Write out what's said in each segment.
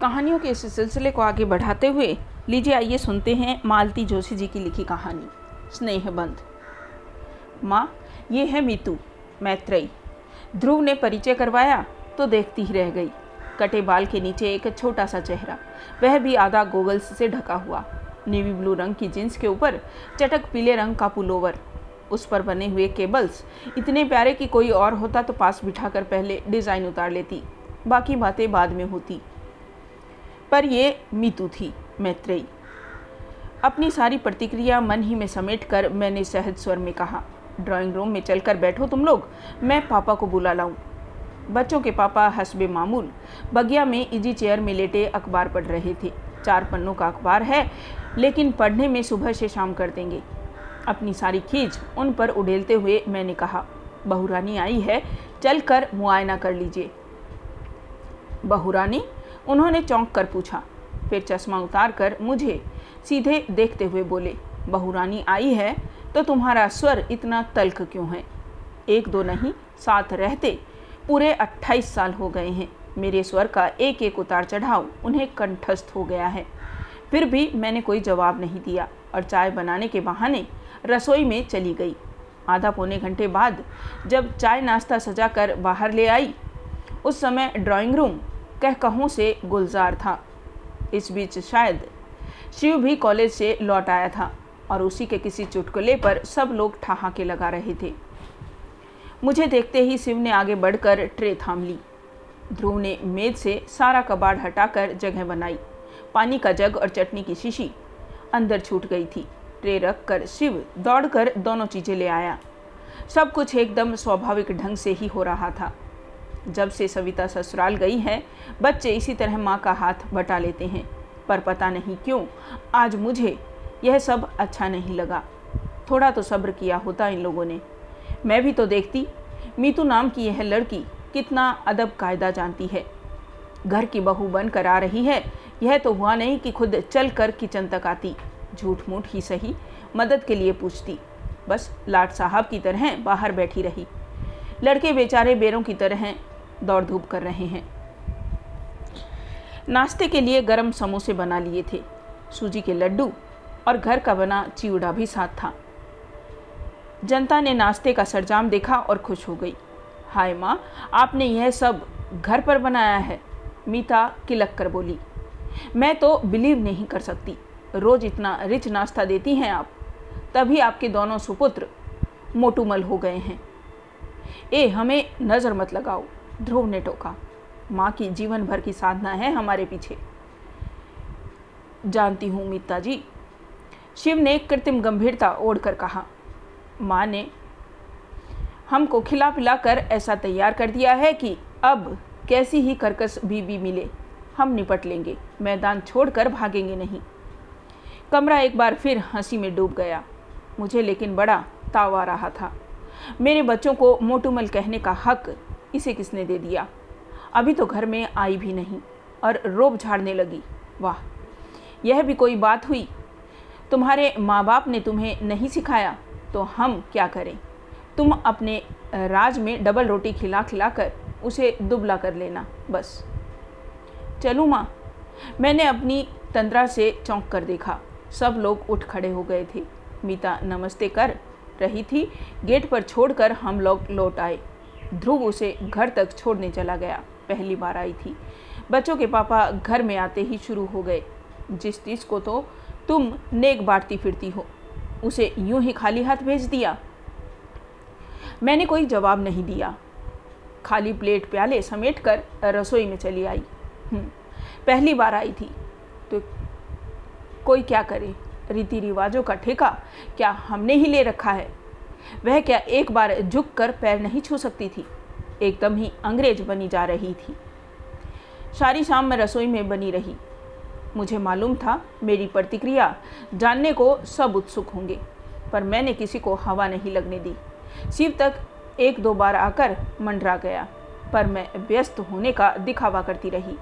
कहानियों के इस सिलसिले को आगे बढ़ाते हुए लीजिए, आइए सुनते हैं मालती जोशी जी की लिखी कहानी स्नेहबंध माँ, ये है मीतू, मैत्रेयी। ध्रुव ने परिचय करवाया तो देखती ही रह गई। कटे बाल के नीचे एक छोटा सा चेहरा, वह भी आधा गोगल्स से ढका हुआ। नेवी ब्लू रंग की जींस के ऊपर चटक पीले रंग का पुलोवर। उस पर बने हुए केबल्स, इतने प्यारे कि कोई और होता तो पास बिठाकर पहले डिज़ाइन उतार लेती। बाकी बातें बाद में होती। पर ये मीतू थी, मैत्रेयी। अपनी सारी प्रतिक्रिया मन ही में समेट कर मैंने सहज स्वर में कहा, ड्राइंग रूम में चलकर बैठो तुम लोग, मैं पापा को बुला लाऊं। बच्चों के पापा हसबे मामूल, बगिया में इजी चेयर में लेटे अखबार पढ़ रहे थे। चार पन्नों का अखबार है, लेकिन पढ़ने में सुबह से शाम कर देंगे। अपनी सारी खींच उन पर उड़ेलते हुए मैंने कहा, बहुरानी आई है चल कर मुआयना कर लीजिए। बहुरानी? उन्होंने चौंक कर पूछा। फिर चश्मा उतार कर मुझे सीधे देखते हुए बोले बहुरानी आई है तो तुम्हारा स्वर इतना तल्ख क्यों है? एक दो नहीं साथ रहते, पूरे अट्ठाईस साल हो गए हैं। मेरे स्वर का एक एक उतार चढ़ाव उन्हें कंठस्थ हो गया है। फिर भी मैंने कोई जवाब नहीं दिया और चाय बनाने के बहाने रसोई में चली गई। आधा पौने घंटे बाद जब चाय नाश्ता सजा कर बाहर ले आई, उस समय ड्राइंग रूम कह कहूँ से गुलजार था। इस बीच शायद शिव भी कॉलेज से लौट आया था और उसी के किसी चुटकुले पर सब लोग ठहाके लगा रहे थे। मुझे देखते ही शिव ने आगे बढ़कर ट्रे थाम ली। ध्रुव ने मेज से सारा कबाड़ हटाकर जगह बनाई। पानी का जग और चटनी की शीशी अंदर छूट गई थी। ट्रे रख कर शिव दौड़कर दोनों चीज़ें ले आया। सब कुछ एकदम स्वाभाविक ढंग से ही हो रहा था। जब से सविता ससुराल गई है, बच्चे इसी तरह माँ का हाथ बटा लेते हैं। पर पता नहीं क्यों, आज मुझे यह सब अच्छा नहीं लगा। थोड़ा तो सब्र किया होता इन लोगों ने। मैं भी तो देखती, मीतू नाम की यह लड़की कितना अदब कायदा जानती है। घर की बहू बन कर आ रही है, यह तो हुआ नहीं कि खुद चल कर किचन तक आती। झूठ मूठ ही सही, मदद के लिए पूछती। बस लाट साहब की तरह बाहर बैठी रही। लड़के बेचारे बेरों की तरह दौड़ धूप कर रहे हैं। नाश्ते के लिए गरम समोसे बना लिए थे। सूजी के लड्डू और घर का बना चिवड़ा भी साथ था। जनता ने नाश्ते का सरजाम देखा और खुश हो गई। हाय माँ, आपने यह सब घर पर बनाया है, मीता किलक कर बोली। मैं तो बिलीव नहीं कर सकती। रोज़ इतना रिच नाश्ता देती हैं आप, तभी आपके दोनों सुपुत्र मोटूमल हो गए हैं। ए, हमें नज़र मत लगाओ। ध्रुव ने टोका, माँ की जीवन भर की साधना है हमारे पीछे। जानती हूँ मीता जी। शिव ने कृत्रिम गंभीरता ओढ़कर कहा, माँ ने हमको खिला पिला कर ऐसा तैयार कर दिया है कि अब कैसी ही करकस बीबी मिले, हम निपट लेंगे, मैदान छोड़कर भागेंगे नहीं। कमरा एक बार फिर हँसी में डूब गया। मुझे लेकिन बड़ा ताव आ रहा था। मेरे बच्चों को मोटूमल कहने का हक इसे किसने दे दिया? अभी तो घर में आई भी नहीं और रोब झाड़ने लगी। वाह, यह भी कोई बात हुई? तुम्हारे माँ बाप ने तुम्हें नहीं सिखाया तो हम क्या करें? तुम अपने राज में डबल रोटी खिला खिला कर उसे दुबला कर लेना, बस। चलूँ माँ, मैंने अपनी तंद्रा से चौंक कर देखा। सब लोग उठ खड़े हो गए थे। मीता नमस्ते कर रही थी। गेट पर छोड़कर हम लोग लौट आए। ध्रुव उसे घर तक छोड़ने चला गया। पहली बार आई थी। बच्चों के पापा घर में आते ही शुरू हो गए। जिस चीज़ को तो तुम नेक बांटती फिरती हो उसे यूँ ही खाली हाथ भेज दिया। मैंने कोई जवाब नहीं दिया। खाली प्लेट प्याले समेट कर रसोई में चली आई। हम्म, पहली बार आई थी। तो कोई क्या करे? रीति रिवाजों का ठेका क्या हमने ही ले रखा है? वह क्या एक बार झुक कर पैर नहीं छू सकती थी? एकदम ही अंग्रेज़ बनी जा रही थी। सारी शाम मैं रसोई में बनी रही। मुझे मालूम था मेरी प्रतिक्रिया जानने को सब उत्सुक होंगे, पर मैंने किसी को हवा नहीं लगने दी। शिव तक एक दो बार आकर मंडरा गया, पर मैं व्यस्त होने का दिखावा करती रही।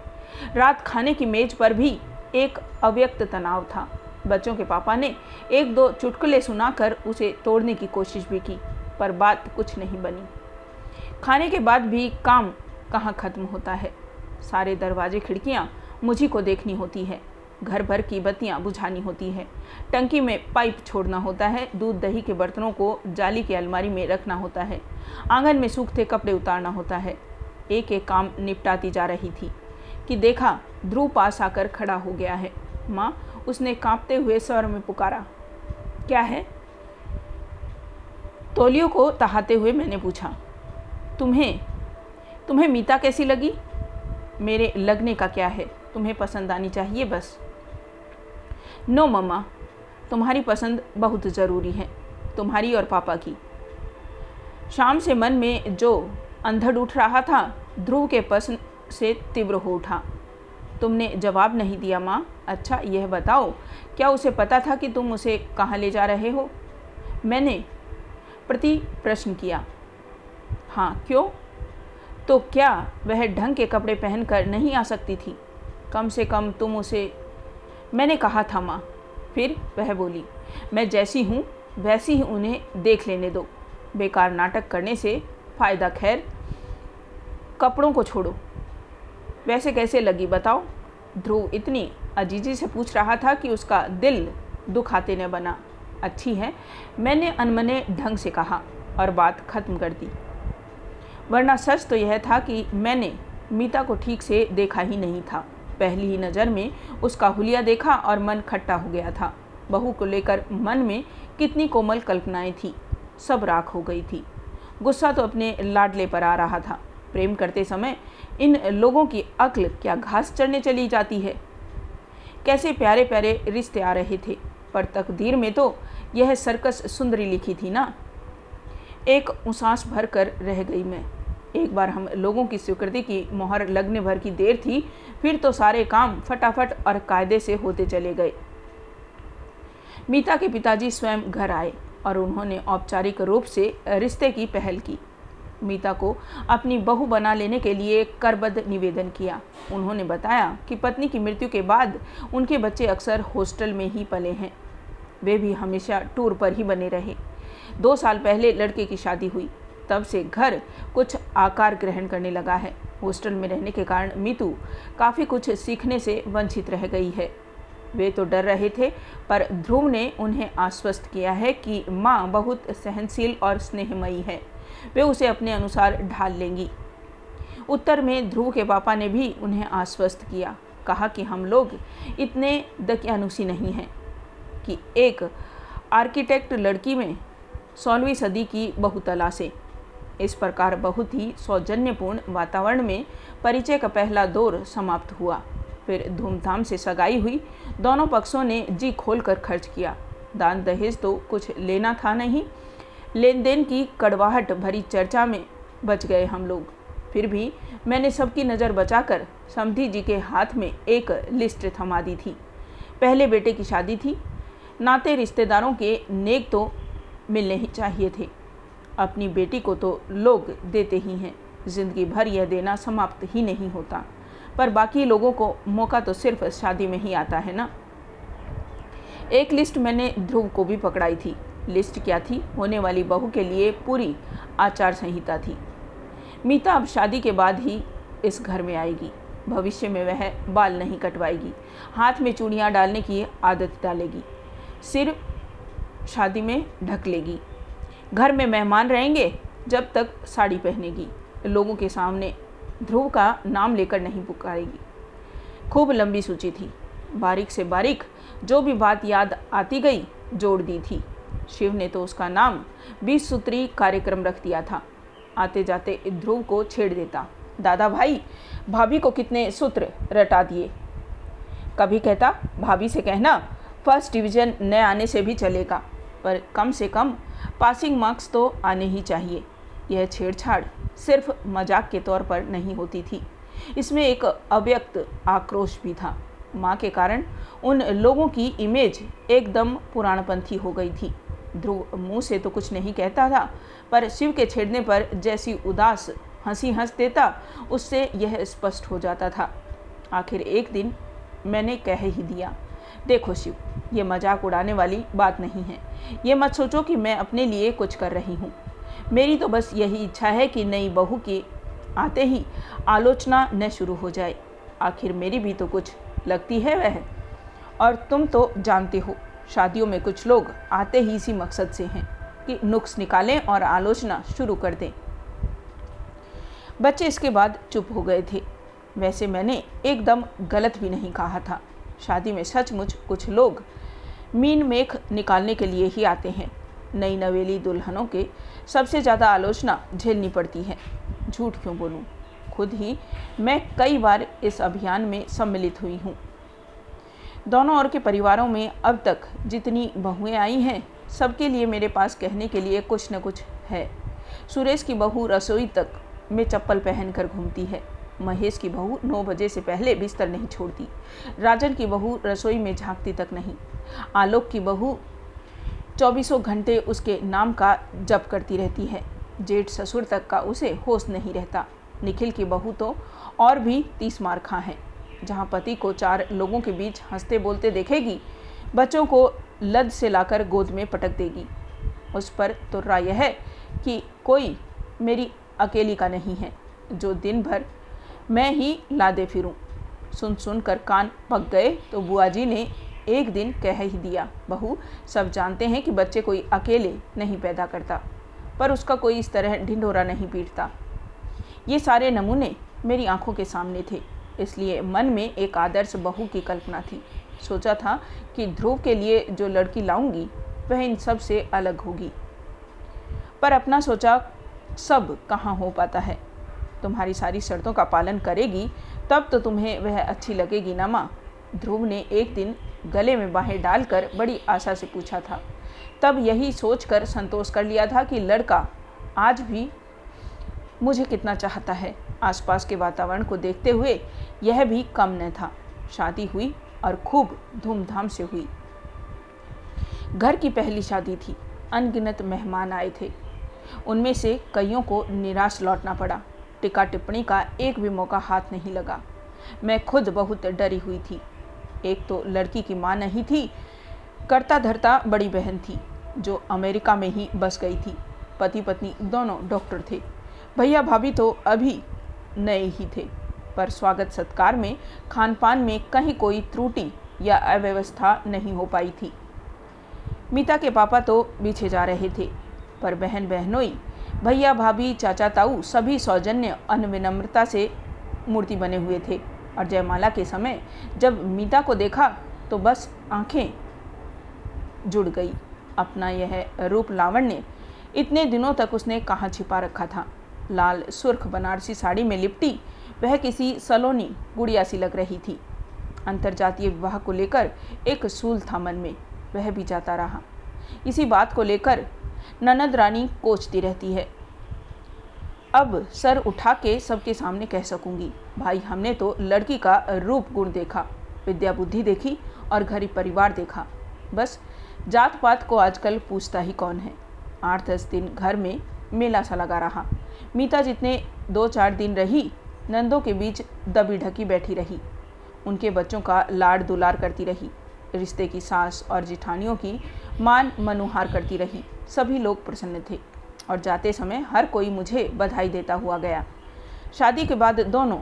रात खाने की मेज पर भी एक अव्यक्त तनाव था। बच्चों के पापा ने एक दो चुटकुले सुनाकर उसे तोड़ने की कोशिश भी की, पर बात कुछ नहीं बनी। खाने के बाद भी काम कहाँ ख़त्म होता है? सारे दरवाजे खिड़कियाँ मुझी को देखनी होती है, घर भर की बत्तियाँ बुझानी होती है। टंकी में पाइप छोड़ना होता है, दूध दही के बर्तनों को जाली की अलमारी में रखना होता है, आँगन में सूखते कपड़े उतारना होता है। एक एक काम निपटाती जा रही थी कि देखा ध्रुव पास आकर खड़ा हो गया है। माँ उसने कांपते हुए स्वर में पुकारा, क्या है? तोलियों को तहाते हुए मैंने पूछा, तुम्हें तुम्हें मीता कैसी लगी? मेरे लगने का क्या है? तुम्हें पसंद आनी चाहिए बस? नो मम्मा, तुम्हारी पसंद बहुत ज़रूरी है, तुम्हारी और पापा की। शाम से मन में जो अंधड़ उठ रहा था, ध्रुव के पसंद से तीव्र हो उठा। तुमने जवाब नहीं दिया, माँ। अच्छा यह बताओ, क्या उसे पता था कि तुम उसे कहाँ ले जा रहे हो? मैंने प्रति प्रश्न किया हाँ क्यों? तो क्या वह ढंग के कपड़े पहनकर नहीं आ सकती थी? कम से कम तुम उसे, मैंने कहा था, माँ। फिर वह बोली, मैं जैसी हूँ, वैसी ही उन्हें देख लेने दो। बेकार नाटक करने से फ़ायदा खैर, कपड़ों को छोड़ो। वैसे कैसे लगी बताओ? ध्रुव इतनी अजीजी से पूछ रहा था कि उसका दिल दुखाते न बना। अच्छी है, मैंने अनमने ढंग से कहा और बात ख़त्म कर दी। वरना सच तो यह था कि मैंने मीता को ठीक से देखा ही नहीं था। पहली ही नज़र में उसका हुलिया देखा और मन खट्टा हो गया था। बहू को लेकर मन में कितनी कोमल कल्पनाएँ थी। सब राख हो गई थी। गुस्सा तो अपने लाडले पर आ रहा था। प्रेम करते समय इन लोगों की अक्ल क्या घास चढ़ने चली जाती है? कैसे प्यारे प्यारे रिश्ते आ रहे थे? पर तकदीर में तो यह सर्कस सुंदरी लिखी थी ना। एक उसास भर कर रह गई मैं। एक बार हम लोगों की स्वीकृति की मोहर लगने भर की देर थी, फिर तो सारे काम फटाफट और कायदे से होते चले गए। मीता के पिताजी स्वयं घर आए और उन्होंने औपचारिक रूप से रिश्ते की पहल की। मीता को अपनी बहू बना लेने के लिए करबद्ध निवेदन किया। उन्होंने बताया कि पत्नी की मृत्यु के बाद उनके बच्चे अक्सर हॉस्टल में ही पले हैं। वे भी हमेशा टूर पर ही बने रहे। दो साल पहले लड़के की शादी हुई। तब से घर कुछ आकार ग्रहण करने लगा है। हॉस्टल में रहने के कारण मीतू काफ़ी कुछ सीखने से वंचित रह गई है। वे तो डर रहे थे, पर ध्रुव ने उन्हें आश्वस्त किया है कि माँ बहुत सहनशील और स्नेहमयी है। वे उसे अपने अनुसार ढाल लेंगी। उत्तर में ध्रुव के पापा ने भी उन्हें आश्वस्त किया, कहा कि हम लोग इतने दकियानुसी नहीं हैं कि एक आर्किटेक्ट लड़की में सोलहवीं सदी की बहुतला से इस प्रकार बहुत ही सौजन्यपूर्ण वातावरण में परिचय का पहला दौर समाप्त हुआ। फिर धूमधाम से सगाई हुई दोनों पक्षों ने जी खोल कर खर्च किया। दान दहेज तो कुछ लेना था नहीं लेन देन की कड़वाहट भरी चर्चा में बच गए हम लोग। फिर भी मैंने सबकी नज़र बचाकर समधी जी के हाथ में एक लिस्ट थमा दी थी। पहले बेटे की शादी थी। नाते रिश्तेदारों के नेक तो मिलने ही चाहिए थे। अपनी बेटी को तो लोग देते ही हैं। ज़िंदगी भर यह देना समाप्त ही नहीं होता। पर बाकी लोगों को मौका तो सिर्फ़ शादी में ही आता है ना? एक लिस्ट मैंने ध्रुव को भी पकड़ाई थी। लिस्ट क्या थी? होने वाली बहू के लिए पूरी आचार संहिता थी। मीता अब शादी के बाद ही इस घर में आएगी। भविष्य में वह बाल नहीं कटवाएगी। हाथ में चूड़ियाँ डालने की आदत डालेगी। सिर शादी में ढक लेगी। घर में मेहमान रहेंगे, जब तक साड़ी पहनेगी। लोगों के सामने ध्रुव का नाम लेकर नहीं पुकारेगी। खूब लंबी सूची थी। बारीक से बारीक जो भी बात याद आती गई, जोड़ दी थी। शिव ने तो उसका नाम बीस सूत्री कार्यक्रम रख दिया था। आते जाते ध्रुव को छेड़ देता। दादा भाई, भाभी को कितने सूत्र रटा दिए? कभी कहता, भाभी से कहना, फ़र्स्ट डिवीज़न न आने से भी चलेगा, पर कम से कम पासिंग मार्क्स तो आने ही चाहिए। यह छेड़छाड़ सिर्फ़ मज़ाक के तौर पर नहीं होती थी। इसमें एक अव्यक्त आक्रोश भी था। माँ के कारण उन लोगों की इमेज एकदम पुराणपंथी हो गई थी। ध्रुव मुँह से तो कुछ नहीं कहता था, पर शिव के छेड़ने पर जैसी उदास हँसी हंस देता, उससे यह स्पष्ट हो जाता था। आखिर एक दिन मैंने कह ही दिया, देखो शिव, ये मज़ाक उड़ाने वाली बात नहीं है। ये मत सोचो कि मैं अपने लिए कुछ कर रही हूँ। मेरी तो बस यही इच्छा है कि नई बहू के आते ही आलोचना न शुरू हो जाए। आखिर मेरी भी तो कुछ लगती है वह। और तुम तो जानते हो शादियों में कुछ लोग आते ही इसी मकसद से हैं कि नुक्स निकालें और आलोचना शुरू कर दें। बच्चे इसके बाद चुप हो गए थे। वैसे मैंने एकदम गलत भी नहीं कहा था। शादी में सचमुच कुछ लोग मीन मेख निकालने के लिए ही आते हैं। नई नवेली दुल्हनों के सबसे ज़्यादा आलोचना झेलनी पड़ती है। झूठ क्यों बोलूँ? खुद ही मैं कई बार इस अभियान में सम्मिलित हुई हूँ। दोनों और के परिवारों में अब तक जितनी बहुएँ आई हैं, सबके लिए मेरे पास कहने के लिए कुछ न कुछ है। सुरेश की बहू रसोई तक में चप्पल पहन कर घूमती है। महेश की बहू नौ बजे से पहले बिस्तर नहीं छोड़ती। राजन की बहू रसोई में झांकती तक नहीं। आलोक की बहू चौबीसों घंटे उसके नाम का जप करती रहती है। जेठ ससुर तक का उसे होश नहीं रहता। निखिल की बहू तो और भी तीस मार खा है। जहाँ पति को चार लोगों के बीच हँसते बोलते देखेगी, बच्चों को लद से लाकर गोद में पटक देगी। उस पर तो राय है कि कोई मेरी अकेली का नहीं है, जो दिन भर मैं ही लादे फिरूं। सुन सुन कर कान पक गए तो बुआ जी ने एक दिन कह ही दिया, बहू, सब जानते हैं कि बच्चे कोई अकेले नहीं पैदा करता, पर उसका कोई इस तरह ढिंढोरा नहीं पीटता। ये सारे नमूने मेरी आँखों के सामने थे। इसलिए मन में एक आदर्श बहू की कल्पना थी। सोचा था कि ध्रुव के लिए जो लड़की लाऊँगी, वह इन सबसे अलग होगी। पर अपना सोचा, सब कहाँ हो पाता है? तुम्हारी सारी शर्तों का पालन करेगी, तब तो तुम्हें वह अच्छी लगेगी ना माँ। ध्रुव ने एक दिन गले में बाहें डालकर बड़ी आशा से पूछा था। तब यही सोचकर संतोष कर लिया था कि लड़का आज भी मुझे कितना चाहता है। आसपास के वातावरण को देखते हुए यह भी कम न था। शादी हुई और खूब धूमधाम से हुई। घर की पहली शादी थी। अनगिनत मेहमान आए थे। उनमें से कईयों को निराश लौटना पड़ा। टिका टिप्पणी का एक भी मौका हाथ नहीं लगा। मैं खुद बहुत डरी हुई थी। एक तो लड़की की माँ नहीं थी करता धरता बड़ी बहन थी, जो अमेरिका में ही बस गई थी। पति पत्नी दोनों डॉक्टर थे। भैया भाभी तो अभी नए ही थे। पर स्वागत सत्कार में खान पान में कहीं कोई त्रुटि या अव्यवस्था नहीं हो पाई थी। मीता के पापा तो पीछे जा रहे थे, पर बहन बहनोई भैया, भाभी चाचा ताऊ सभी सौजन्य, अनविनम्रता से मूर्ति बने हुए थे। और जयमाला के समय जब मीता को देखा तो बस आँखें जुड़ गई। अपना यह रूप लावण्य इतने दिनों तक उसने कहाँ छिपा रखा था? लाल सुर्ख बनारसी साड़ी में लिपटी, वह किसी सलोनी, गुड़िया सी लग रही थी। अंतर्जातीय विवाह को लेकर एक सूल था मन में, वह भी जाता रहा। इसी बात को लेकर ननद रानी कोचती रहती है। अब सर उठा के सबके सामने कह सकूँगी, भाई हमने तो लड़की का रूप गुण देखा, विद्या बुद्धि देखी और घरी परिवार देखा। बस जात पात को आजकल पूछता ही कौन है? आठ दस दिन घर में मेला सा लगा रहा। मीता जितने दो चार दिन रही, नंदों के बीच दबी ढकी बैठी रही। उनके बच्चों का लाड दुलार करती रही। रिश्ते की सास और जिठानियों की मान मनुहार करती रही। सभी लोग प्रसन्न थे और जाते समय हर कोई मुझे बधाई देता हुआ गया। शादी के बाद दोनों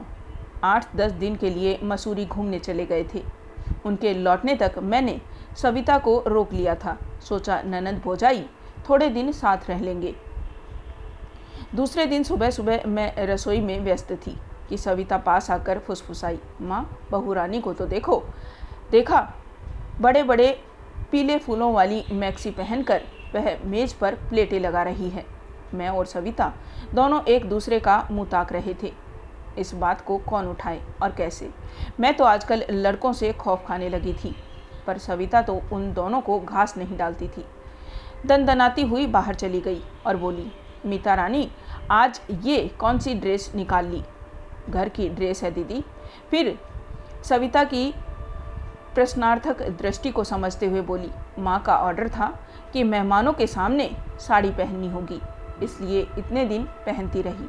आठ दस दिन के लिए मसूरी घूमने चले गए थे। उनके लौटने तक मैंने सविता को रोक लिया था। सोचा, ननद भोजाई, थोड़े दिन साथ रह लेंगे। दूसरे दिन सुबह सुबह मैं रसोई में व्यस्त थी कि सविता पास आकर फुसफुसाई। माँ, बहू रानी को तो देखो। देखा बड़े बड़े पीले फूलों वाली मैक्सी पहनकर वह मेज पर प्लेटें लगा रही है। मैं और सविता दोनों एक दूसरे का मुँह ताक रहे थे। इस बात को कौन उठाए और कैसे? मैं तो आजकल लड़कों से खौफ खाने लगी थी, पर सविता तो उन दोनों को घास नहीं डालती थी। दनदनाती हुई बाहर चली गई और बोली मीता रानी आज ये कौन सी ड्रेस निकाल ली? घर की ड्रेस है दीदी। फिर सविता की प्रश्नार्थक दृष्टि को समझते हुए बोली, माँ का ऑर्डर था कि मेहमानों के सामने साड़ी पहननी होगी, इसलिए इतने दिन पहनती रही।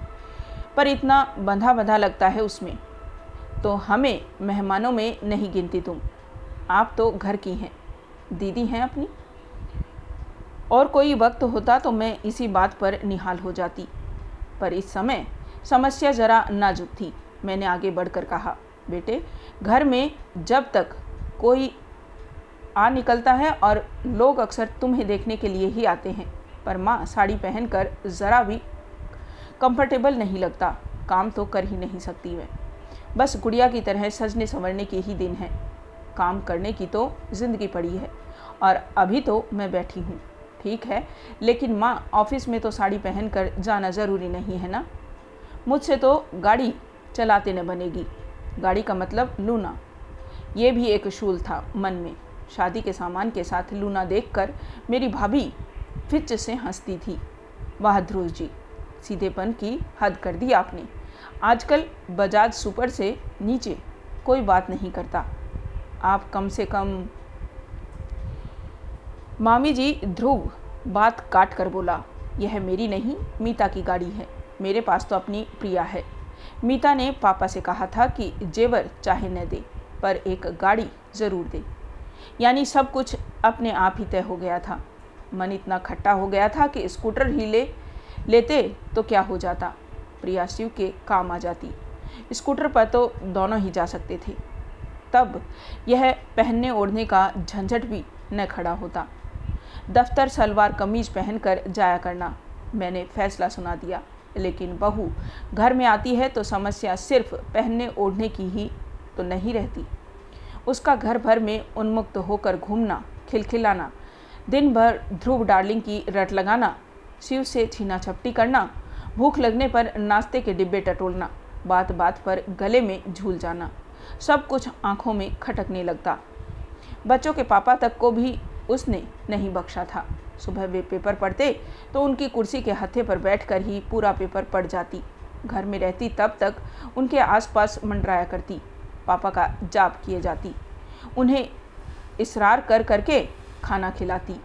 पर इतना बंधा बंधा लगता है उसमें तो हमें मेहमानों में नहीं गिनती तुम। आप तो घर की हैं। दीदी हैं अपनी? और कोई वक्त होता तो मैं इसी बात पर निहाल हो जाती। पर इस समय समस्या ज़रा नाजुक थी, मैंने आगे बढ़कर कहा, बेटे, घर में जब तक कोई आ निकलता है और लोग अक्सर तुम्हें देखने के लिए ही आते हैं, पर माँ साड़ी पहनकर ज़रा भी कंफर्टेबल नहीं लगता, काम तो कर ही नहीं सकती मैं। बस गुड़िया की तरह सजने संवरने के ही दिन हैं। काम करने की तो ज़िंदगी पड़ी है और अभी तो मैं बैठी हूँ। ठीक है, लेकिन माँ ऑफ़िस में तो साड़ी पहन कर जाना ज़रूरी नहीं है ना? मुझसे तो गाड़ी चलाते न बनेगी। गाड़ी का मतलब लूना। ये भी एक शूल था मन में। शादी के सामान के साथ लूना देखकर मेरी भाभी फिच से हंसती थी। वाह ध्रुव जी, सीधेपन की हद कर दी आपने। आजकल बजाज सुपर से नीचे कोई बात नहीं करता। आप कम से कम मामी जी, ध्रुव, बात काट कर बोला, यह मेरी नहीं, मीता की गाड़ी है। मेरे पास तो अपनी प्रिया है। मीता ने पापा से कहा था कि जेवर चाहे न दे, पर एक गाड़ी ज़रूर दे। यानी सब कुछ अपने आप ही तय हो गया था। मन इतना खट्टा हो गया था कि स्कूटर ही ले, लेते तो क्या हो जाता? प्रिया शिव के काम आ जाती। स्कूटर पर तो दोनों ही जा सकते थे। तब यह पहनने ओढ़ने का झंझट भी न खड़ा होता। दफ्तर सलवार कमीज पहनकर जाया करना। मैंने फैसला सुना दिया, लेकिन बहू घर में आती है तो समस्या सिर्फ़ पहनने ओढ़ने की ही तो नहीं रहती। उसका घर भर में उन्मुक्त होकर घूमना, खिलखिलाना दिन भर ध्रुव डार्लिंग की रट लगाना शिव से छीना छपटी करना, भूख लगने पर नाश्ते के डिब्बे टटोलना, बात बात पर गले में झूल जाना, सब कुछ आँखों में खटकने लगता। बच्चों के पापा तक को भी उसने नहीं बख्शा था। सुबह वे पेपर पढ़ते तो उनकी कुर्सी के हथे पर बैठकर ही पूरा पेपर पढ़ जाती। घर में रहती तब तक उनके आसपास मंडराया करती। पापा का जाप किए जाती। उन्हें इसरार कर करके खाना खिलाती।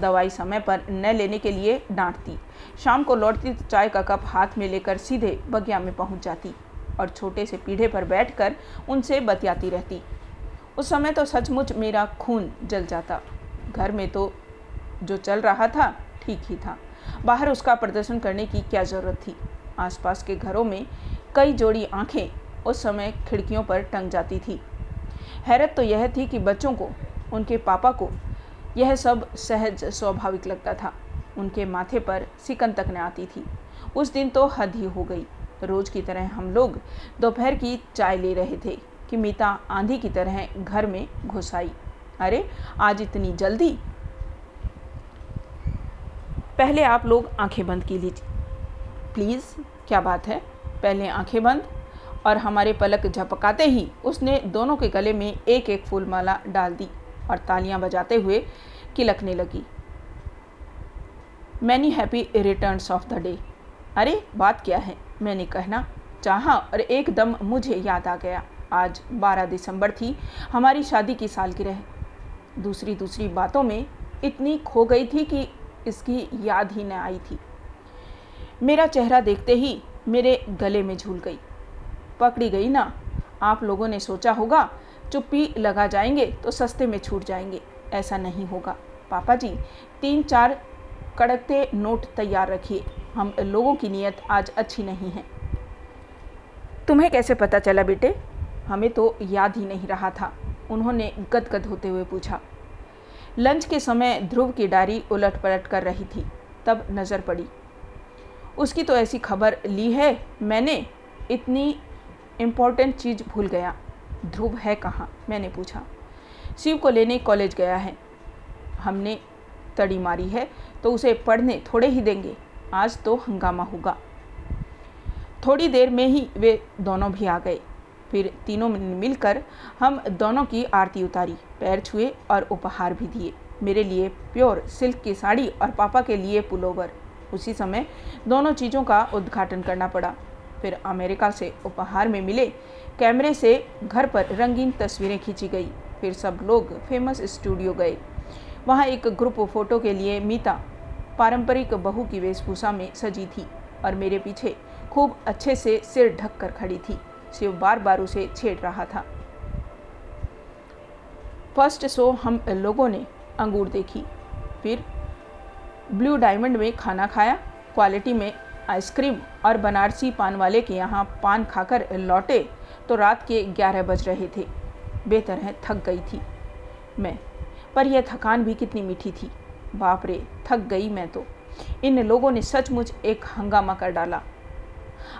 दवाई समय पर न लेने के लिए डांटती। शाम को लौटती तो चाय का कप हाथ में लेकर सीधे बगिया में पहुँच जाती और छोटे से पीढ़े पर बैठकर उनसे बतियाती रहती। उस समय तो सचमुच मेरा खून जल जाता। घर में तो जो चल रहा था, ठीक ही था। बाहर उसका प्रदर्शन करने की क्या ज़रूरत थी? आसपास के घरों में कई जोड़ी आँखें उस समय खिड़कियों पर टंग जाती थी। हैरत तो यह थी कि बच्चों को, उनके पापा को, यह सब सहज स्वाभाविक लगता था। उनके माथे पर सिकन तक न आती थी। उस दिन तो हद ही हो गई। रोज़ की तरह हम लोग दोपहर की चाय ले रहे थे कि मीता आंधी की तरह घर में घुस आई। अरे, आज इतनी जल्दी? पहले आप लोग आँखें बंद की लीजिए प्लीज़, क्या बात है? पहले आँखें बंद और हमारे पलक झपकाते ही उसने दोनों के गले में एक एक फूल माला डाल दी और तालियाँ बजाते हुए किलकने लगी। Many happy returns of the day. अरे, बात क्या है? मैंने कहना, चाहा और एकदम मुझे याद आ गया। आज 12 दिसंबर थी, हमारी शादी की सालगिरह। दूसरी दूसरी बातों में इतनी खो गई थी कि इसकी याद ही न आई थी। मेरा चेहरा देखते ही मेरे गले में झूल गई। पकड़ी गई ना? आप लोगों ने सोचा होगा, चुप्पी लगा जाएँगे तो सस्ते में छूट जाएँगे। ऐसा नहीं होगा। पापा जी तीन चार कड़कते नोट तैयार रखिए। हम लोगों की नीयत आज अच्छी नहीं है। तुम्हें कैसे पता चला बेटे? हमें तो याद ही नहीं रहा था। उन्होंने गदगद होते हुए पूछा, लंच के समय ध्रुव की डायरी उलट पलट कर रही थी, तब नज़र पड़ी। उसकी तो ऐसी खबर ली है, मैंने, इतनी इम्पोर्टेंट चीज़ भूल गया। ध्रुव है कहाँ? मैंने पूछा। शिव को लेने कॉलेज गया है। हमने तड़ी मारी है तो उसे पढ़ने थोड़े ही देंगे। आज तो हंगामा होगा। थोड़ी देर में ही वे दोनों भी आ गए। फिर तीनों मिलकर हम दोनों की आरती उतारी, पैर छुए और उपहार भी दिए। मेरे लिए प्योर सिल्क की साड़ी और पापा के लिए पुलोवर। उसी समय दोनों चीज़ों का उद्घाटन करना पड़ा। फिर अमेरिका से उपहार में मिले कैमरे से घर पर रंगीन तस्वीरें खींची गई। फिर सब लोग फ़ेमस स्टूडियो गए। वहाँ एक ग्रुप फ़ोटो के लिए मीता, पारंपरिक बहू की वेशभूषा में सजी थी और मेरे पीछे खूब अच्छे से सिर ढक कर खड़ी थी। शिव बार बार उसे छेड़ रहा था। फ़र्स्ट शो हम लोगों ने अंगूर देखी, फिर ब्लू डायमंड में खाना खाया, क्वालिटी में आइसक्रीम और बनारसी पान वाले के यहाँ पान खाकर लौटे तो रात के ग्यारह बज रहे थे। बेतरह थक गई थी मैं, पर यह थकान भी कितनी मीठी थी। बाप रे, थक गई मैं तो। इन लोगों ने सचमुच एक हंगामा कर डाला।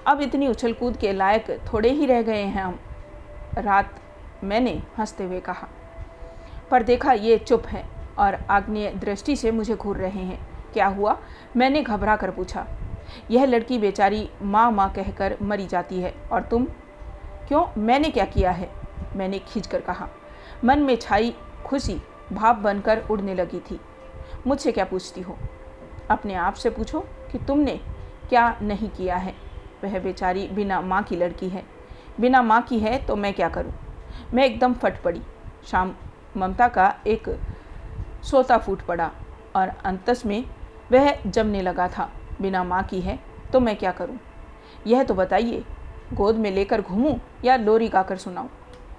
अब इतनी उछल कूद के लायक थोड़े ही रह गए हैं हम। रात मैंने हँसते हुए कहा, पर देखा ये चुप है और आग्नेय दृष्टि से मुझे घूर रहे हैं। क्या हुआ? मैंने घबरा कर पूछा। यह लड़की बेचारी माँ माँ कहकर मरी जाती है और तुम क्यों? मैंने क्या किया है? मैंने खींच कर कहा। मन में छाई खुशी भाप बनकर उड़ने लगी थी। मुझसे क्या पूछती हो? अपने आप से पूछो कि तुमने क्या नहीं किया है? वह बेचारी बिना माँ की लड़की है। बिना माँ की है तो मैं क्या करूँ? मैं एकदम फट पड़ी। शाम ममता का एक सोता फूट पड़ा और अंतस में वह जमने लगा था। बिना माँ की है तो मैं क्या करूँ? यह तो बताइए, गोद में लेकर घूमूं या लोरी गाकर सुनाऊं?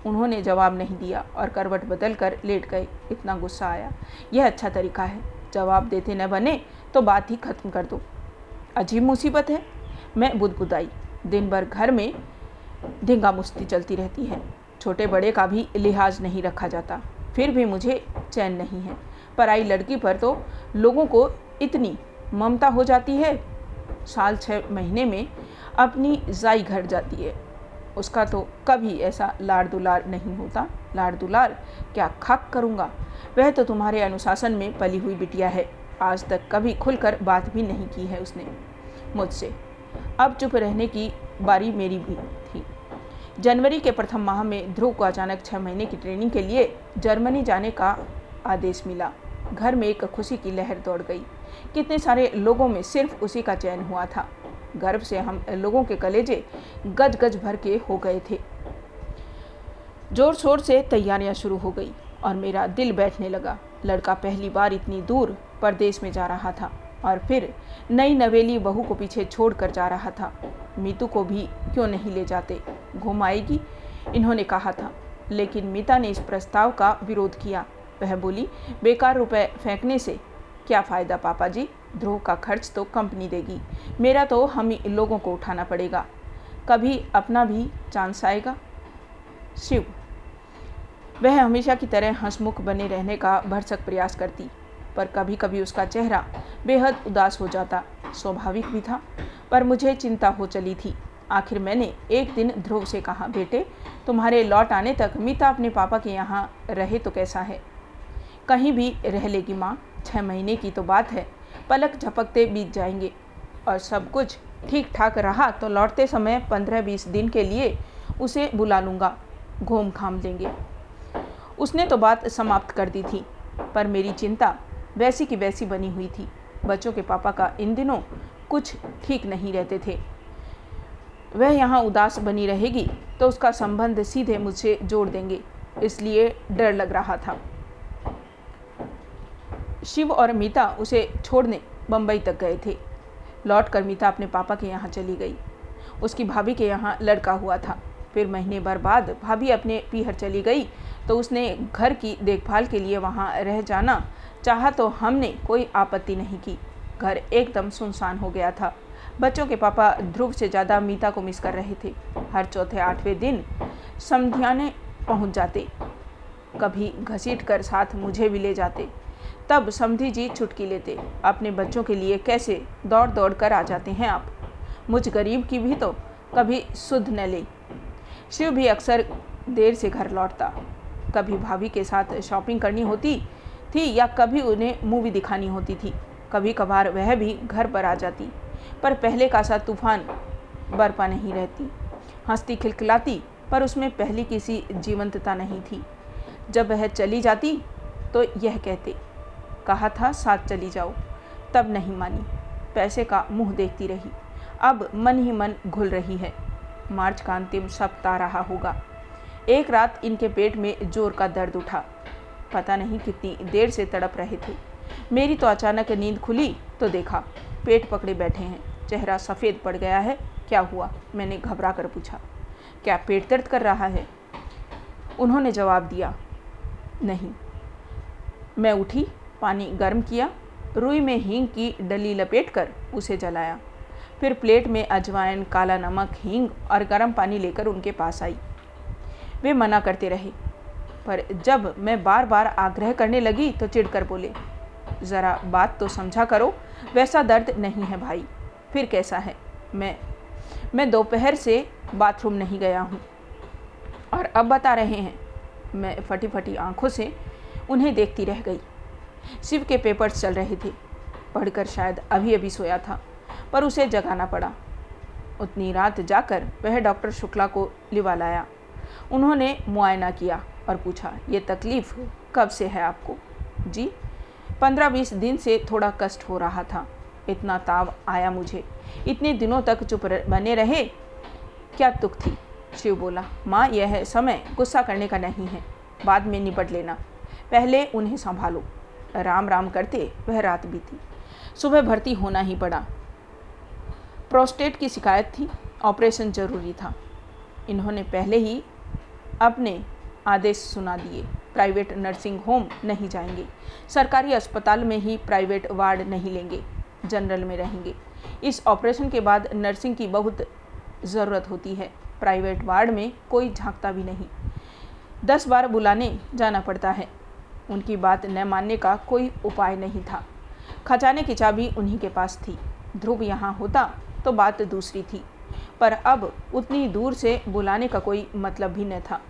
उन्होंने जवाब नहीं दिया और करवट बदल कर लेट गए। इतना गुस्सा आया। यह अच्छा तरीका है। जवाब देते न बने तो बात ही खत्म कर दो। अजीब मुसीबत है। मैं बुदबुदाई। दिन भर घर में ढिंगा मुस्ती चलती रहती है। छोटे बड़े का भी लिहाज नहीं रखा जाता। फिर भी मुझे चैन नहीं है। पराई लड़की पर तो लोगों को इतनी ममता हो जाती है। साल छः महीने में अपनी जाई घर जाती है। उसका तो कभी ऐसा लाड़ दुलार नहीं होता। लाड़ दुलार क्या खाक करूँगा? वह तो तुम्हारे अनुशासन में पली हुई बिटिया है। आज तक कभी खुलकर बात भी नहीं की है उसने मुझसे। अब चुप रहने की बारी मेरी भी थी। जनवरी के प्रथम माह में ध्रुव को अचानक छः महीने की ट्रेनिंग के लिए जर्मनी जाने का आदेश मिला। घर में एक खुशी की लहर दौड़ गई। कितने सारे लोगों में सिर्फ़ उसी का चयन हुआ था। गर्व से हम लोगों के कलेजे गज गज भर के हो गए थे। ज़ोर शोर से तैयारियाँ शुरू हो गई और मेरा दिल बैठने लगा। लड़का पहली बार इतनी दूर परदेश में जा रहा था। और फिर नई नवेली बहू को पीछे छोड़ कर जा रहा था। मीतू को भी क्यों नहीं ले जाते? घुम आएगी, इन्होंने कहा था। लेकिन मीता ने इस प्रस्ताव का विरोध किया। वह बोली, बेकार रुपए फेंकने से क्या फ़ायदा पापा जी? ध्रुव का खर्च तो कंपनी देगी। मेरा तो हम लोगों को उठाना पड़ेगा। कभी अपना भी चांस आएगा। शिव। वह हमेशा की तरह हंसमुख बने रहने का भरसक प्रयास करती। पर कभी कभी उसका चेहरा बेहद उदास हो जाता, स्वाभाविक भी था, पर मुझे चिंता हो चली थी। आखिर मैंने एक दिन ध्रुव से कहा, बेटे, तुम्हारे लौट आने तक मीता अपने पापा के यहाँ रहे तो कैसा है? कहीं भी रह लेगी माँ छः महीने की तो बात है, पलक झपकते बीत जाएँगे। और सब कुछ ठीक ठाक रहा तो लौटते समय पंद्रह बीस दिन के लिए उसे बुला लूँगा घूम घाम लेंगे। उसने तो बात समाप्त कर दी थी, पर मेरी चिंता वैसी की वैसी बनी हुई थी। बच्चों के पापा का इन दिनों कुछ ठीक नहीं रहते थे। वह यहाँ उदास बनी रहेगी तो उसका संबंध सीधे मुझसे जोड़ देंगे, इसलिए डर लग रहा था। शिव और मीता उसे छोड़ने बम्बई तक गए थे। लौट कर मीता अपने पापा के यहाँ चली गई। उसकी भाभी के यहाँ लड़का हुआ था। फिर महीने भर बाद भाभी अपने पीहर चली गई तो उसने घर की देखभाल के लिए वहाँ रह जाना चाहा तो हमने कोई आपत्ति नहीं की। घर एकदम सुनसान हो गया था। बच्चों के पापा ध्रुव से ज़्यादा मीता को मिस कर रहे थे। हर चौथे, आठवें दिन समझाने पहुँच जाते। कभी घसीट कर साथ मुझे भी ले जाते। तब समधी जी छुटकी लेते। अपने बच्चों के लिए कैसे दौड़ दौड़ कर आ जाते हैं आप? मुझ गरीब की भी तो कभी सुध न ले। शिव भी अक्सर देर से घर लौटता। कभी भाभी के साथ शॉपिंग करनी होती थी या कभी उन्हें मूवी दिखानी होती थी। कभी कभार वह भी घर पर आ जाती, पर पहले का सा तूफ़ान बरपा नहीं रहती। हंसती, खिलखिलाती, पर उसमें पहली किसी जीवंतता नहीं थी। जब वह चली जाती तो यह कहते, कहा था, साथ चली जाओ। तब नहीं मानी। पैसे का मुँह देखती रही। अब मन ही मन घुल रही है। मार्च का अंतिम सप्ताह रहा होगा। एक रात इनके पेट में ज़ोर का दर्द उठा। पता नहीं कितनी देर से तड़प रहे थे। मेरी तो अचानक नींद खुली तो देखा, पेट पकड़े बैठे हैं। चेहरा सफ़ेद पड़ गया है। क्या हुआ? मैंने घबरा कर पूछा। क्या पेट दर्द कर रहा है? उन्होंने जवाब दिया, नहीं। मैं उठी, पानी गर्म किया, रुई में हींग की डली लपेट कर उसे जलाया। फिर प्लेट में अजवाइन, काला नमक, हींग और गर्म पानी लेकर उनके पास आई। वे मना करते रहे पर जब मैं बार बार आग्रह करने लगी तो चिढ़कर बोले, ज़रा बात तो समझा करो, वैसा दर्द नहीं है भाई, फिर कैसा है? मैं मैं दोपहर से बाथरूम नहीं गया हूँ और अब बता रहे हैं। मैं फटी फटी आँखों से उन्हें देखती रह गई। शिव के पेपर्स चल रहे थे, पढ़कर शायद अभी अभी सोया था, पर उसे जगाना पड़ा। उतनी रात जाकर वह डॉक्टर शुक्ला को लिवा लाया। उन्होंने मुआयना किया। और पूछा, ये तकलीफ़ कब से है आपको? जी पंद्रह बीस दिन से थोड़ा कष्ट हो रहा था। इतना ताव आया मुझे। इतने दिनों तक चुप बने रहे। क्या तुक थी? शिव बोला, माँ, यह समय गुस्सा करने का नहीं है। बाद में निपट लेना। पहले उन्हें संभालो। राम राम करते वह रात बीती। सुबह भर्ती होना ही पड़ा। प्रोस्टेट की शिकायत थी। ऑपरेशन ज़रूरी था। इन्होंने पहले ही अपने आदेश सुना दिए। प्राइवेट नर्सिंग होम नहीं जाएँगे। सरकारी अस्पताल में ही प्राइवेट वार्ड नहीं लेंगे। जनरल में रहेंगे। इस ऑपरेशन के बाद नर्सिंग की बहुत ज़रूरत होती है। प्राइवेट वार्ड में कोई झांकता भी नहीं। दस बार बुलाने जाना पड़ता है। उनकी बात न मानने का कोई उपाय नहीं था। खजाने की चाबी उन्हीं के पास थी। ध्रुव यहाँ होता तो बात दूसरी थी। पर अब उतनी दूर से बुलाने का कोई मतलब भी न था।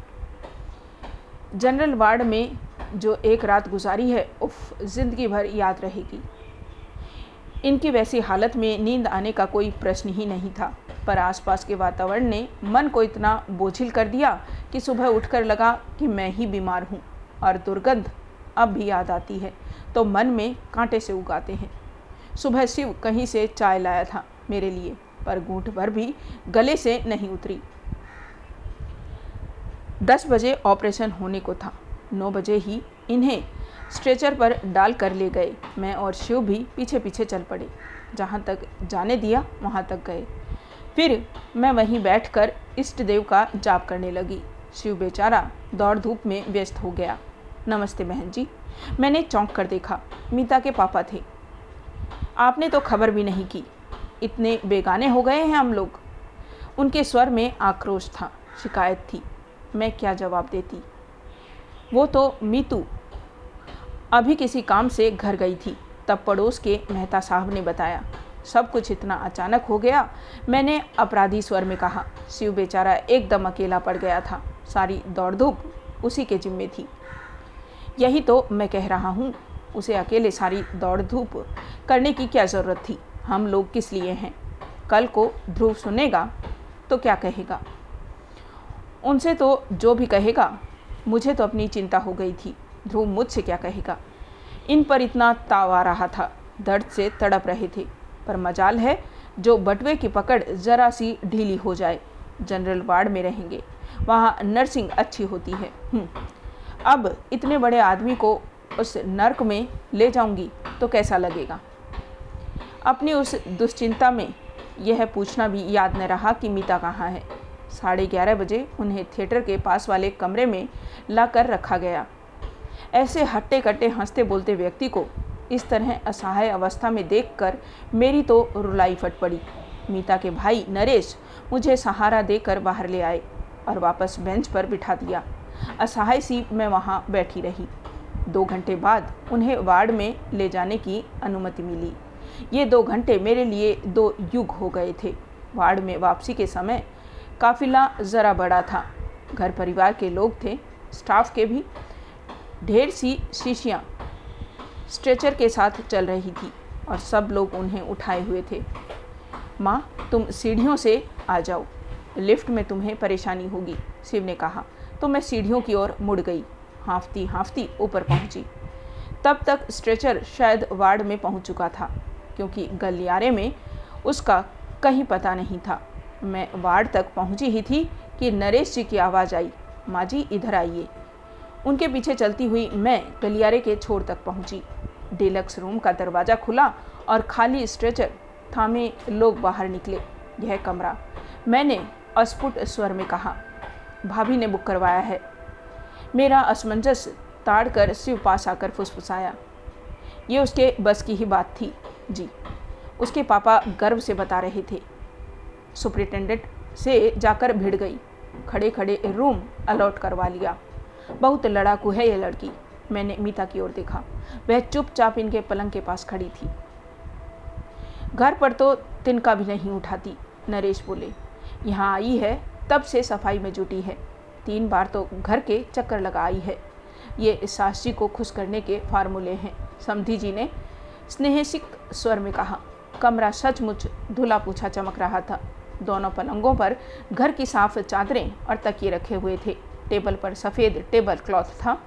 जनरल वार्ड में जो एक रात गुजारी है, उफ, ज़िंदगी भर याद रहेगी। इनकी वैसी हालत में नींद आने का कोई प्रश्न ही नहीं था, पर आसपास के वातावरण ने मन को इतना बोझिल कर दिया कि सुबह उठकर लगा कि मैं ही बीमार हूँ और दुर्गंध अब भी याद आती है तो मन में कांटे से उगाते हैं। सुबह शिव कहीं से चाय लाया था मेरे लिए, पर घूंट भर भी गले से नहीं उतरी। दस बजे ऑपरेशन होने को था। नौ बजे ही इन्हें स्ट्रेचर पर डाल कर ले गए। मैं और शिव भी पीछे पीछे चल पड़े। जहाँ तक जाने दिया, वहाँ तक गए। फिर मैं वहीं बैठकर इष्ट देव का जाप करने लगी। शिव बेचारा दौड़ धूप में व्यस्त हो गया। नमस्ते बहन जी। मैंने चौंक कर देखा। मीता के पापा थे। आपने तो खबर भी नहीं की। इतने बेगाने हो गए हैं हम लोग। उनके स्वर में आक्रोश था, शिकायत थी। मैं क्या जवाब देती? वो तो मीतू। अभी किसी काम से घर गई थी, तब पड़ोस के मेहता साहब ने बताया। सब कुछ इतना अचानक हो गया, मैंने अपराधी स्वर में कहा, शिव बेचारा एकदम अकेला पड़ गया था, सारी दौड़ धूप उसी के जिम्मे थी। यही तो मैं कह रहा हूँ, उसे अकेले सारी दौड़ धूप करने की क्या ज़रूरत थी? हम लोग किस लिए हैं? कल को ध्रुव सुनेगा तो क्या कहेगा? उनसे तो जो भी कहेगा मुझे तो अपनी चिंता हो गई थी। ध्रुव मुझसे क्या कहेगा? इन पर इतना ताव आ रहा था। दर्द से तड़प रहे थे। पर मजाल है जो बटवे की पकड़ ज़रा सी ढीली हो जाए जनरल वार्ड में रहेंगे। वहाँ नर्सिंग अच्छी होती है। हम्म, अब इतने बड़े आदमी को उस नर्क में ले जाऊँगी तो कैसा लगेगा? अपनी उस दुश्चिंता में यह पूछना भी याद न रहा कि मीता कहाँ है। साढ़े ग्यारह बजे उन्हें थिएटर के पास वाले कमरे में ला कर रखा गया। ऐसे हट्टे कट्टे हँसते बोलते व्यक्ति को इस तरह असहाय अवस्था में देखकर मेरी तो रुलाई फट पड़ी। मीता के भाई नरेश मुझे सहारा देकर बाहर ले आए और वापस बेंच पर बिठा दिया। असहाय सी मैं वहाँ बैठी रही। दो घंटे बाद उन्हें वार्ड में ले जाने की अनुमति मिली। ये दो घंटे मेरे लिए दो युग हो गए थे। वार्ड में वापसी के समय काफिला ज़रा बड़ा था। घर परिवार के लोग थे, स्टाफ के भी। ढेर सी शीशियाँ स्ट्रेचर के साथ चल रही थी और सब लोग उन्हें उठाए हुए थे। माँ, तुम सीढ़ियों से आ जाओ। लिफ्ट में तुम्हें परेशानी होगी, शिव ने कहा। तो मैं सीढ़ियों की ओर मुड़ गई। हाँफती हाँफती ऊपर पहुँची। तब तक स्ट्रेचर शायद वार्ड में पहुँच चुका था, क्योंकि गलियारे में उसका कहीं पता नहीं था। मैं वार्ड तक पहुँची ही थी कि नरेश जी की आवाज़ आई माँ जी इधर आइए। उनके पीछे चलती हुई मैं गलियारे के छोर तक पहुँची। डिलक्स रूम का दरवाज़ा खुला और खाली स्ट्रेचर थामे लोग बाहर निकले, यह कमरा। मैंने अस्फुट स्वर में कहा, भाभी ने बुक करवाया है। मेरा असमंजस ताड़ कर शिव पास आकर फुसफुसाया। ये उसके बस की ही बात थी, जी। उसके पापा गर्व से बता रहे थे सुप्रिटेंडेंट से जाकर भिड़ गई। खड़े खड़े रूम अलॉट करवा लिया। बहुत लड़ाकू है ये लड़की, मैंने मीता की ओर देखा। वह चुपचाप इनके पलंग के पास खड़ी थी। घर पर तो तिनका भी नहीं उठाती, नरेश बोले। यहाँ आई है, तब से सफ़ाई में जुटी है। तीन बार तो घर के चक्कर लगा आई है। ये सास को खुश करने के फार्मूले हैं समधी जी ने? स्नेहसिक स्वर में कहा। कमरा सचमुच धुला पूछा चमक रहा था। दोनों पलंगों पर घर की साफ़ चादरें और तकिए रखे हुए थे। टेबल पर सफ़ेद टेबल क्लॉथ था।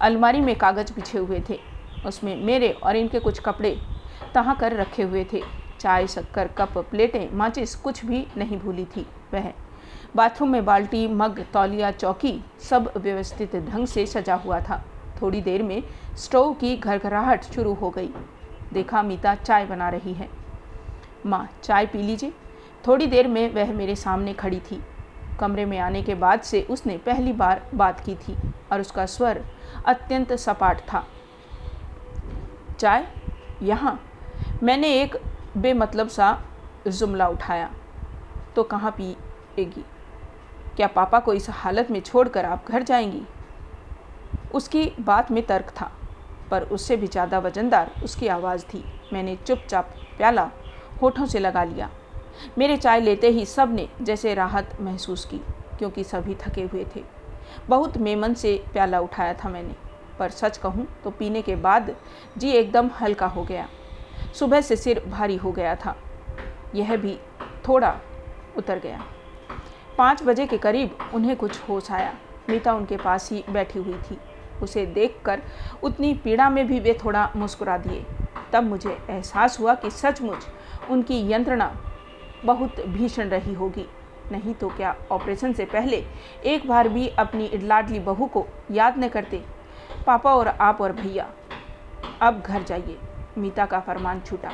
अलमारी में कागज़ बिछे हुए थे। उसमें मेरे और इनके कुछ कपड़े तहा कर रखे हुए थे। चाय, शक्कर, कप, प्लेटें, माचिस कुछ भी नहीं भूली थी वह। बाथरूम में बाल्टी, मग, तौलिया, चौकी सब व्यवस्थित ढंग से सजा हुआ था। थोड़ी देर में स्टोव की घरघराहट शुरू हो गई। देखा, मीता चाय बना रही है। माँ, चाय पी लीजिए। थोड़ी देर में वह मेरे सामने खड़ी थी। कमरे में आने के बाद से उसने पहली बार बात की थी और उसका स्वर अत्यंत सपाट था। चाय? यहाँ। मैंने एक बेमतलब सा जुमला उठाया। तो कहाँ पिएगी? क्या पापा को इस हालत में छोड़कर आप घर जाएँगी? उसकी बात में तर्क था, पर उससे भी ज़्यादा वजनदार उसकी आवाज़ थी। मैंने चुपचाप प्याला होठों से लगा लिया। मेरे चाय लेते ही सबने जैसे राहत महसूस की, क्योंकि सभी थके हुए थे। बहुत मेमन से प्याला उठाया था मैंने, पर सच कहूँ तो पीने के बाद जी एकदम हल्का हो गया। सुबह से सिर भारी हो गया था। यह भी थोड़ा उतर गया। पाँच बजे के करीब उन्हें कुछ होश आया। मीता उनके पास ही बैठी हुई थी। उसे देखकर उतनी पीड़ा में भी वे थोड़ा मुस्कुरा दिए। तब मुझे एहसास हुआ कि सचमुच उनकी यंत्रणा बहुत भीषण रही होगी। नहीं तो क्या ऑपरेशन से पहले एक बार भी अपनी लाडली बहू को याद न करते? पापा और आप और भैया, अब घर जाइए। मीता का फरमान छूटा।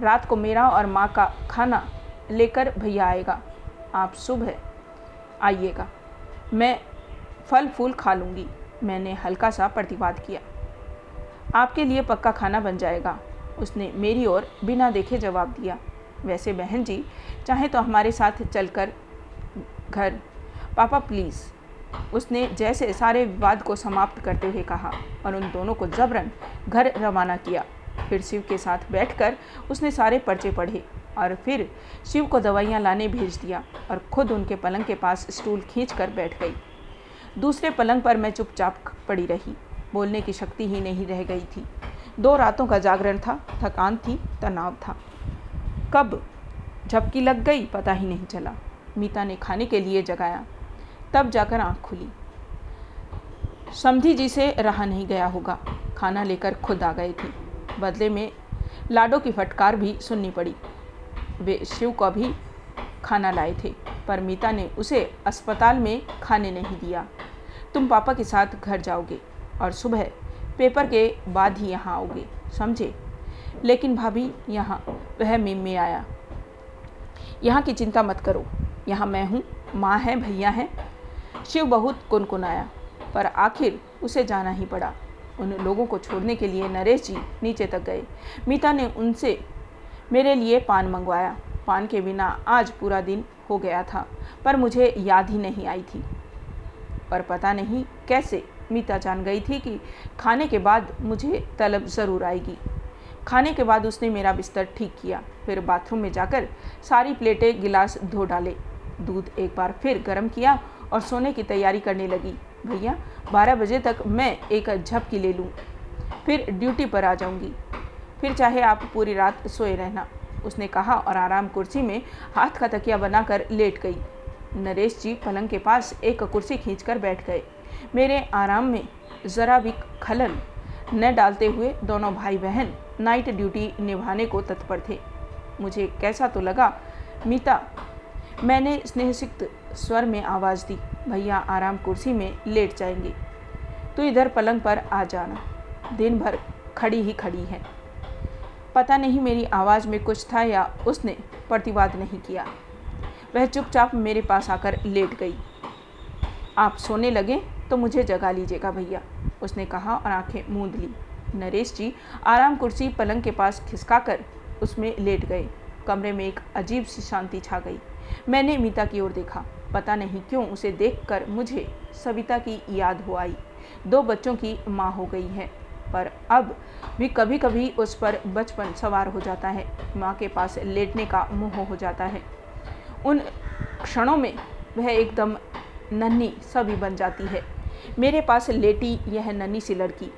रात को मेरा और माँ का खाना लेकर भैया आएगा। आप सुबह आइएगा। मैं फल फूल खा लूँगी। मैंने हल्का सा प्रतिवाद किया। आपके लिए पक्का खाना बन जाएगा। उसने मेरी ओर बिना देखे जवाब दिया। वैसे बहन जी, चाहे तो हमारे साथ चलकर घर। पापा प्लीज़ उसने जैसे सारे विवाद को समाप्त करते हुए कहा और उन दोनों को जबरन घर रवाना किया। फिर शिव के साथ बैठकर उसने सारे पर्चे पढ़े और फिर शिव को दवाइयाँ लाने भेज दिया और खुद उनके पलंग के पास स्टूल खींच कर बैठ गई। दूसरे पलंग पर मैं चुपचाप पड़ी रही। बोलने की शक्ति ही नहीं रह गई थी। दो रातों का जागरण था, थकान थी, तनाव था। कब? झपकी लग गई, पता ही नहीं चला। मीता ने खाने के लिए जगाया। तब जाकर आँख खुली। समधी जी से रहा नहीं गया होगा। खाना लेकर खुद आ गए थे। बदले में लाडो की फटकार भी सुननी पड़ी। वे शिव को भी खाना लाए थे, पर मीता ने उसे अस्पताल में खाने नहीं दिया। तुम पापा के साथ घर जाओगे और सुबह पेपर के बाद ही यहाँ आओगे, समझे? लेकिन भाभी, यहाँ, वह मीम में आया। यहाँ की चिंता मत करो। यहाँ मैं हूँ, माँ है, भैया हैं। शिव बहुत कुनकुनाया, पर आखिर उसे जाना ही पड़ा। उन लोगों को छोड़ने के लिए नरेश जी नीचे तक गए। मीता ने उनसे मेरे लिए पान मंगवाया। पान के बिना आज पूरा दिन हो गया था, पर मुझे याद ही नहीं आई थी। पर पता नहीं कैसे मीता जान गई थी कि खाने के बाद मुझे तलब ज़रूर आएगी। खाने के बाद उसने मेरा बिस्तर ठीक किया। फिर बाथरूम में जाकर सारी प्लेटें गिलास धो डाले। दूध एक बार फिर गर्म किया और सोने की तैयारी करने लगी। भैया, बारह बजे तक मैं एक झपकी ले लूँ। फिर ड्यूटी पर आ जाऊँगी। फिर चाहे आप पूरी रात सोए रहना। उसने कहा और आराम कुर्सी में हाथ का तकिया बनाकर लेट गई। नरेश जी पलंग के पास एक कुर्सी खींचकर बैठ गए। मेरे आराम में ज़रा भी खलल न डालते हुए दोनों भाई बहन नाइट ड्यूटी निभाने को तत्पर थे। मुझे कैसा तो लगा, मीता, मैंने स्नेहसिक्त स्वर में आवाज़ दी, भैया आराम कुर्सी में लेट जाएँगे तो इधर पलंग पर आ जाना। दिन भर खड़ी ही खड़ी है। पता नहीं मेरी आवाज़ में कुछ था या उसने प्रतिवाद नहीं किया। वह चुपचाप मेरे पास आकर लेट गई। आप सोने लगे तो मुझे जगा लीजिएगा भैया, उसने कहा और आँखें मूंद ली। नरेश जी आराम कुर्सी पलंग के पास खिसका कर उसमें लेट गए। कमरे में एक अजीब सी शांति छा गई। मैंने मीता की ओर देखा। पता नहीं क्यों उसे देखकर मुझे सविता की याद हो आई। दो बच्चों की माँ हो गई है, पर अब भी कभी कभी उस पर बचपन सवार हो जाता है। माँ के पास लेटने का मोह हो जाता है। उन क्षणों में वह एकदम नन्ही सभी बन जाती है। मेरे पास लेटी यह नन्ही सी लड़की।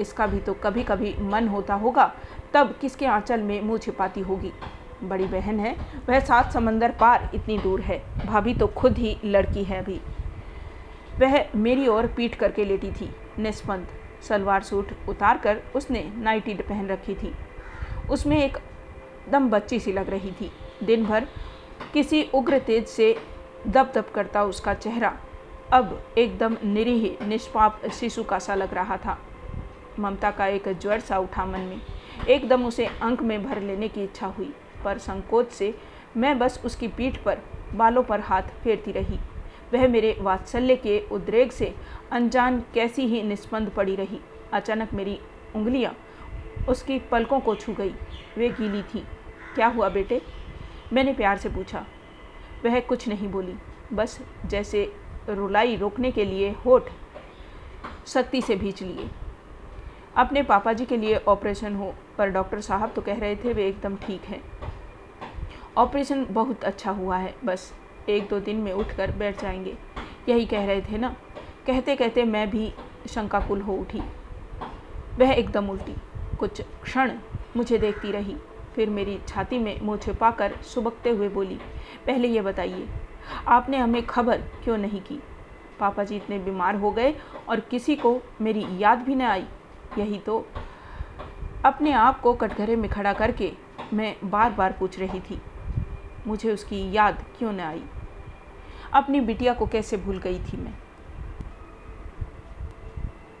इसका भी तो कभी कभी मन होता होगा, तब किसके आंचल में मुँह छिपाती होगी? बड़ी बहन है, वह सात समंदर पार इतनी दूर है, भाभी तो खुद ही लड़की है अभी। वह मेरी ओर पीट करके लेटी थी, निस्पंद। सलवार सूट उतार कर उसने नाइटी पहन रखी थी। उसमें एक दम बच्ची सी लग रही थी। दिन भर किसी उग्र तेज से दब दब करता उसका चेहरा, अब एकदम निरीह, निष्पाप शिशु का सा लग रहा था। ममता का एक ज्वर सा उठा मन में। एकदम उसे अंक में भर लेने की इच्छा हुई, पर संकोच से मैं बस उसकी पीठ पर, बालों पर हाथ फेरती रही। वह मेरे वात्सल्य के उद्रेक से अनजान कैसी ही निस्पंद पड़ी रही। अचानक मेरी उंगलियाँ उसकी पलकों को छू गई। वे गीली थी। क्या हुआ बेटे? मैंने प्यार से पूछा। वह कुछ नहीं बोली। बस जैसे रुलाई रोकने के लिए होठ सख्ती से भींच लिए। अपने पापा जी के लिए ऑपरेशन हो, पर डॉक्टर साहब तो कह रहे थे वे एकदम ठीक हैं। ऑपरेशन बहुत अच्छा हुआ है, बस एक दो दिन में उठ कर बैठ जाएँगे। यही कह रहे थे ना? कहते कहते मैं भी शंकाकुल हो उठी। वह एकदम उल्टी, कुछ क्षण मुझे देखती रही, फिर मेरी छाती में मुँह छिपाकर सुबकते हुए बोली, पहले ये बताइए, आपने हमें खबर क्यों नहीं की? पापा जी इतने बीमार हो गए और किसी को मेरी याद भी न आई। यही तो अपने आप को कटघरे में खड़ा करके मैं बार बार पूछ रही थी। मुझे उसकी याद क्यों न आई? अपनी बिटिया को कैसे भूल गई थी मैं?